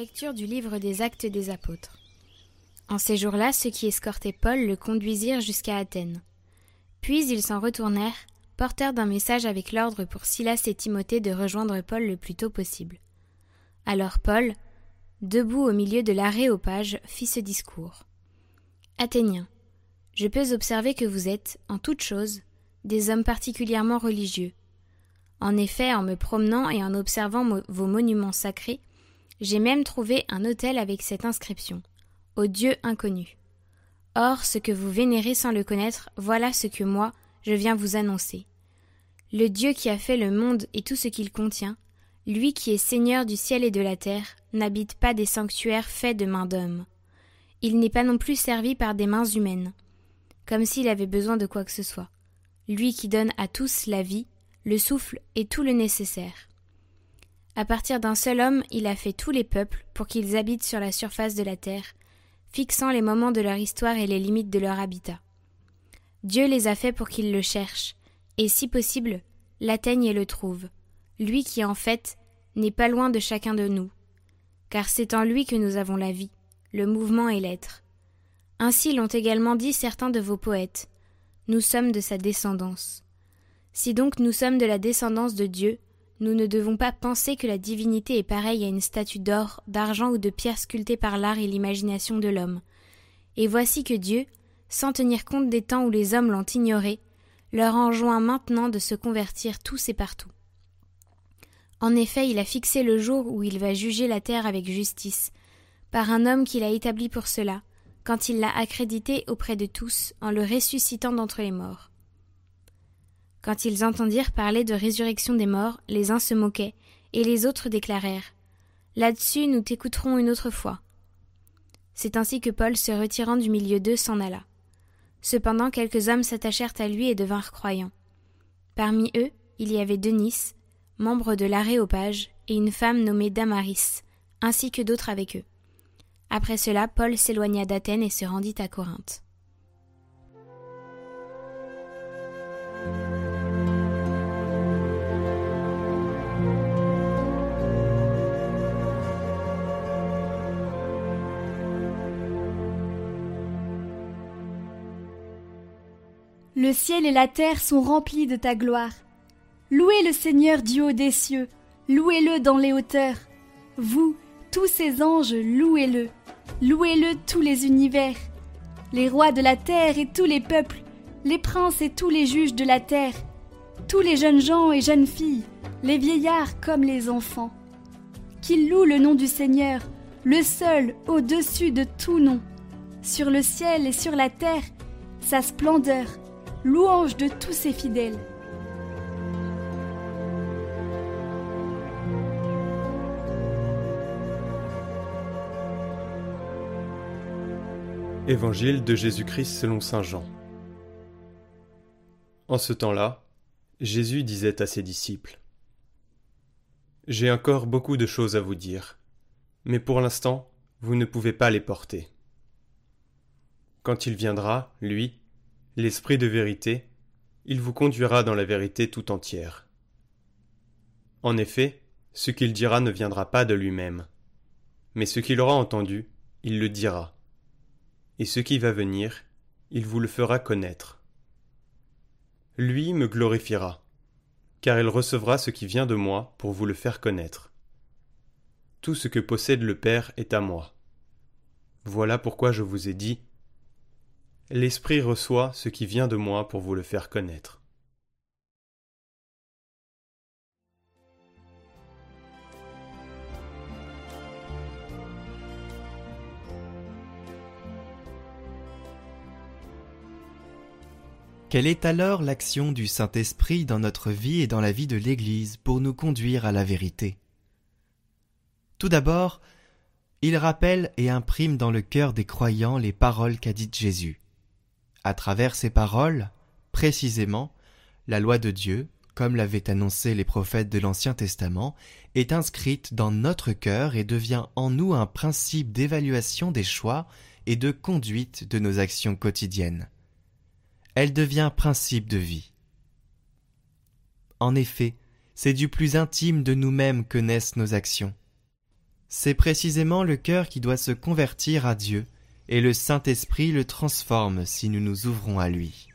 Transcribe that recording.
Lecture du livre des Actes des Apôtres. En ces jours-là, ceux qui escortaient Paul le conduisirent jusqu'à Athènes. Puis ils s'en retournèrent, porteurs d'un message avec l'ordre pour Silas et Timothée de rejoindre Paul le plus tôt possible. Alors Paul, debout au milieu de l'aréopage, fit ce discours. Athéniens, je peux observer que vous êtes, en toutes choses, des hommes particulièrement religieux. En effet, en me promenant et en observant vos monuments sacrés, j'ai même trouvé un autel avec cette inscription Au Dieu inconnu. Or, ce que vous vénérez sans le connaître, voilà ce que moi, je viens vous annoncer. Le Dieu qui a fait le monde et tout ce qu'il contient, lui qui est Seigneur du ciel et de la terre, n'habite pas des sanctuaires faits de mains d'hommes. Il n'est pas non plus servi par des mains humaines, comme s'il avait besoin de quoi que ce soit. Lui qui donne à tous la vie, le souffle et tout le nécessaire. À partir d'un seul homme, il a fait tous les peuples pour qu'ils habitent sur la surface de la terre, fixant les moments de leur histoire et les limites de leur habitat. Dieu les a faits pour qu'ils le cherchent, et si possible, l'atteignent et le trouvent, lui qui en fait n'est pas loin de chacun de nous, car c'est en lui que nous avons la vie, le mouvement et l'être. Ainsi l'ont également dit certains de vos poètes. Nous sommes de sa descendance. Si donc nous sommes de la descendance de Dieu, nous ne devons pas penser que la divinité est pareille à une statue d'or, d'argent ou de pierre sculptée par l'art et l'imagination de l'homme. Et voici que Dieu, sans tenir compte des temps où les hommes l'ont ignoré, leur enjoint maintenant de se convertir tous et partout. En effet, il a fixé le jour où il va juger la terre avec justice, par un homme qu'il a établi pour cela, quand il l'a accrédité auprès de tous en le ressuscitant d'entre les morts. Quand ils entendirent parler de résurrection des morts, les uns se moquaient, et les autres déclarèrent Là-dessus, nous t'écouterons une autre fois. C'est ainsi que Paul, se retirant du milieu d'eux, s'en alla. Cependant, quelques hommes s'attachèrent à lui et devinrent croyants. Parmi eux, il y avait Denis, membre de l'Aréopage, et une femme nommée Damaris, ainsi que d'autres avec eux. Après cela, Paul s'éloigna d'Athènes et se rendit à Corinthe. Le ciel et la terre sont remplis de ta gloire. Louez le Seigneur du haut des cieux, louez-le dans les hauteurs. Vous, tous ces anges, louez-le. Louez-le tous les univers, les rois de la terre et tous les peuples, les princes et tous les juges de la terre, tous les jeunes gens et jeunes filles, les vieillards comme les enfants. Qu'ils louent le nom du Seigneur, le seul au-dessus de tout nom, sur le ciel et sur la terre, sa splendeur, louange de tous ses fidèles. Évangile de Jésus-Christ selon Saint Jean. En ce temps-là, Jésus disait à ses disciples J'ai encore beaucoup de choses à vous dire, mais pour l'instant, vous ne pouvez pas les porter. Quand il viendra, lui, l'Esprit de vérité, il vous conduira dans la vérité tout entière. En effet, ce qu'il dira ne viendra pas de lui-même, mais ce qu'il aura entendu, il le dira et ce qui va venir, il vous le fera connaître. Lui me glorifiera, car il recevra ce qui vient de moi pour vous le faire connaître. Tout ce que possède le Père est à moi. Voilà pourquoi je vous ai dit, L'Esprit reçoit ce qui vient de moi pour vous le faire connaître. Quelle est alors l'action du Saint-Esprit dans notre vie et dans la vie de l'Église pour nous conduire à la vérité? Tout d'abord, il rappelle et imprime dans le cœur des croyants les paroles qu'a dites Jésus. À travers ces paroles, précisément, la loi de Dieu, comme l'avaient annoncé les prophètes de l'Ancien Testament, est inscrite dans notre cœur et devient en nous un principe d'évaluation des choix et de conduite de nos actions quotidiennes elle devient principe de vie. En effet, c'est du plus intime de nous-mêmes que naissent nos actions. C'est précisément le cœur qui doit se convertir à Dieu, et le Saint-Esprit le transforme si nous nous ouvrons à lui.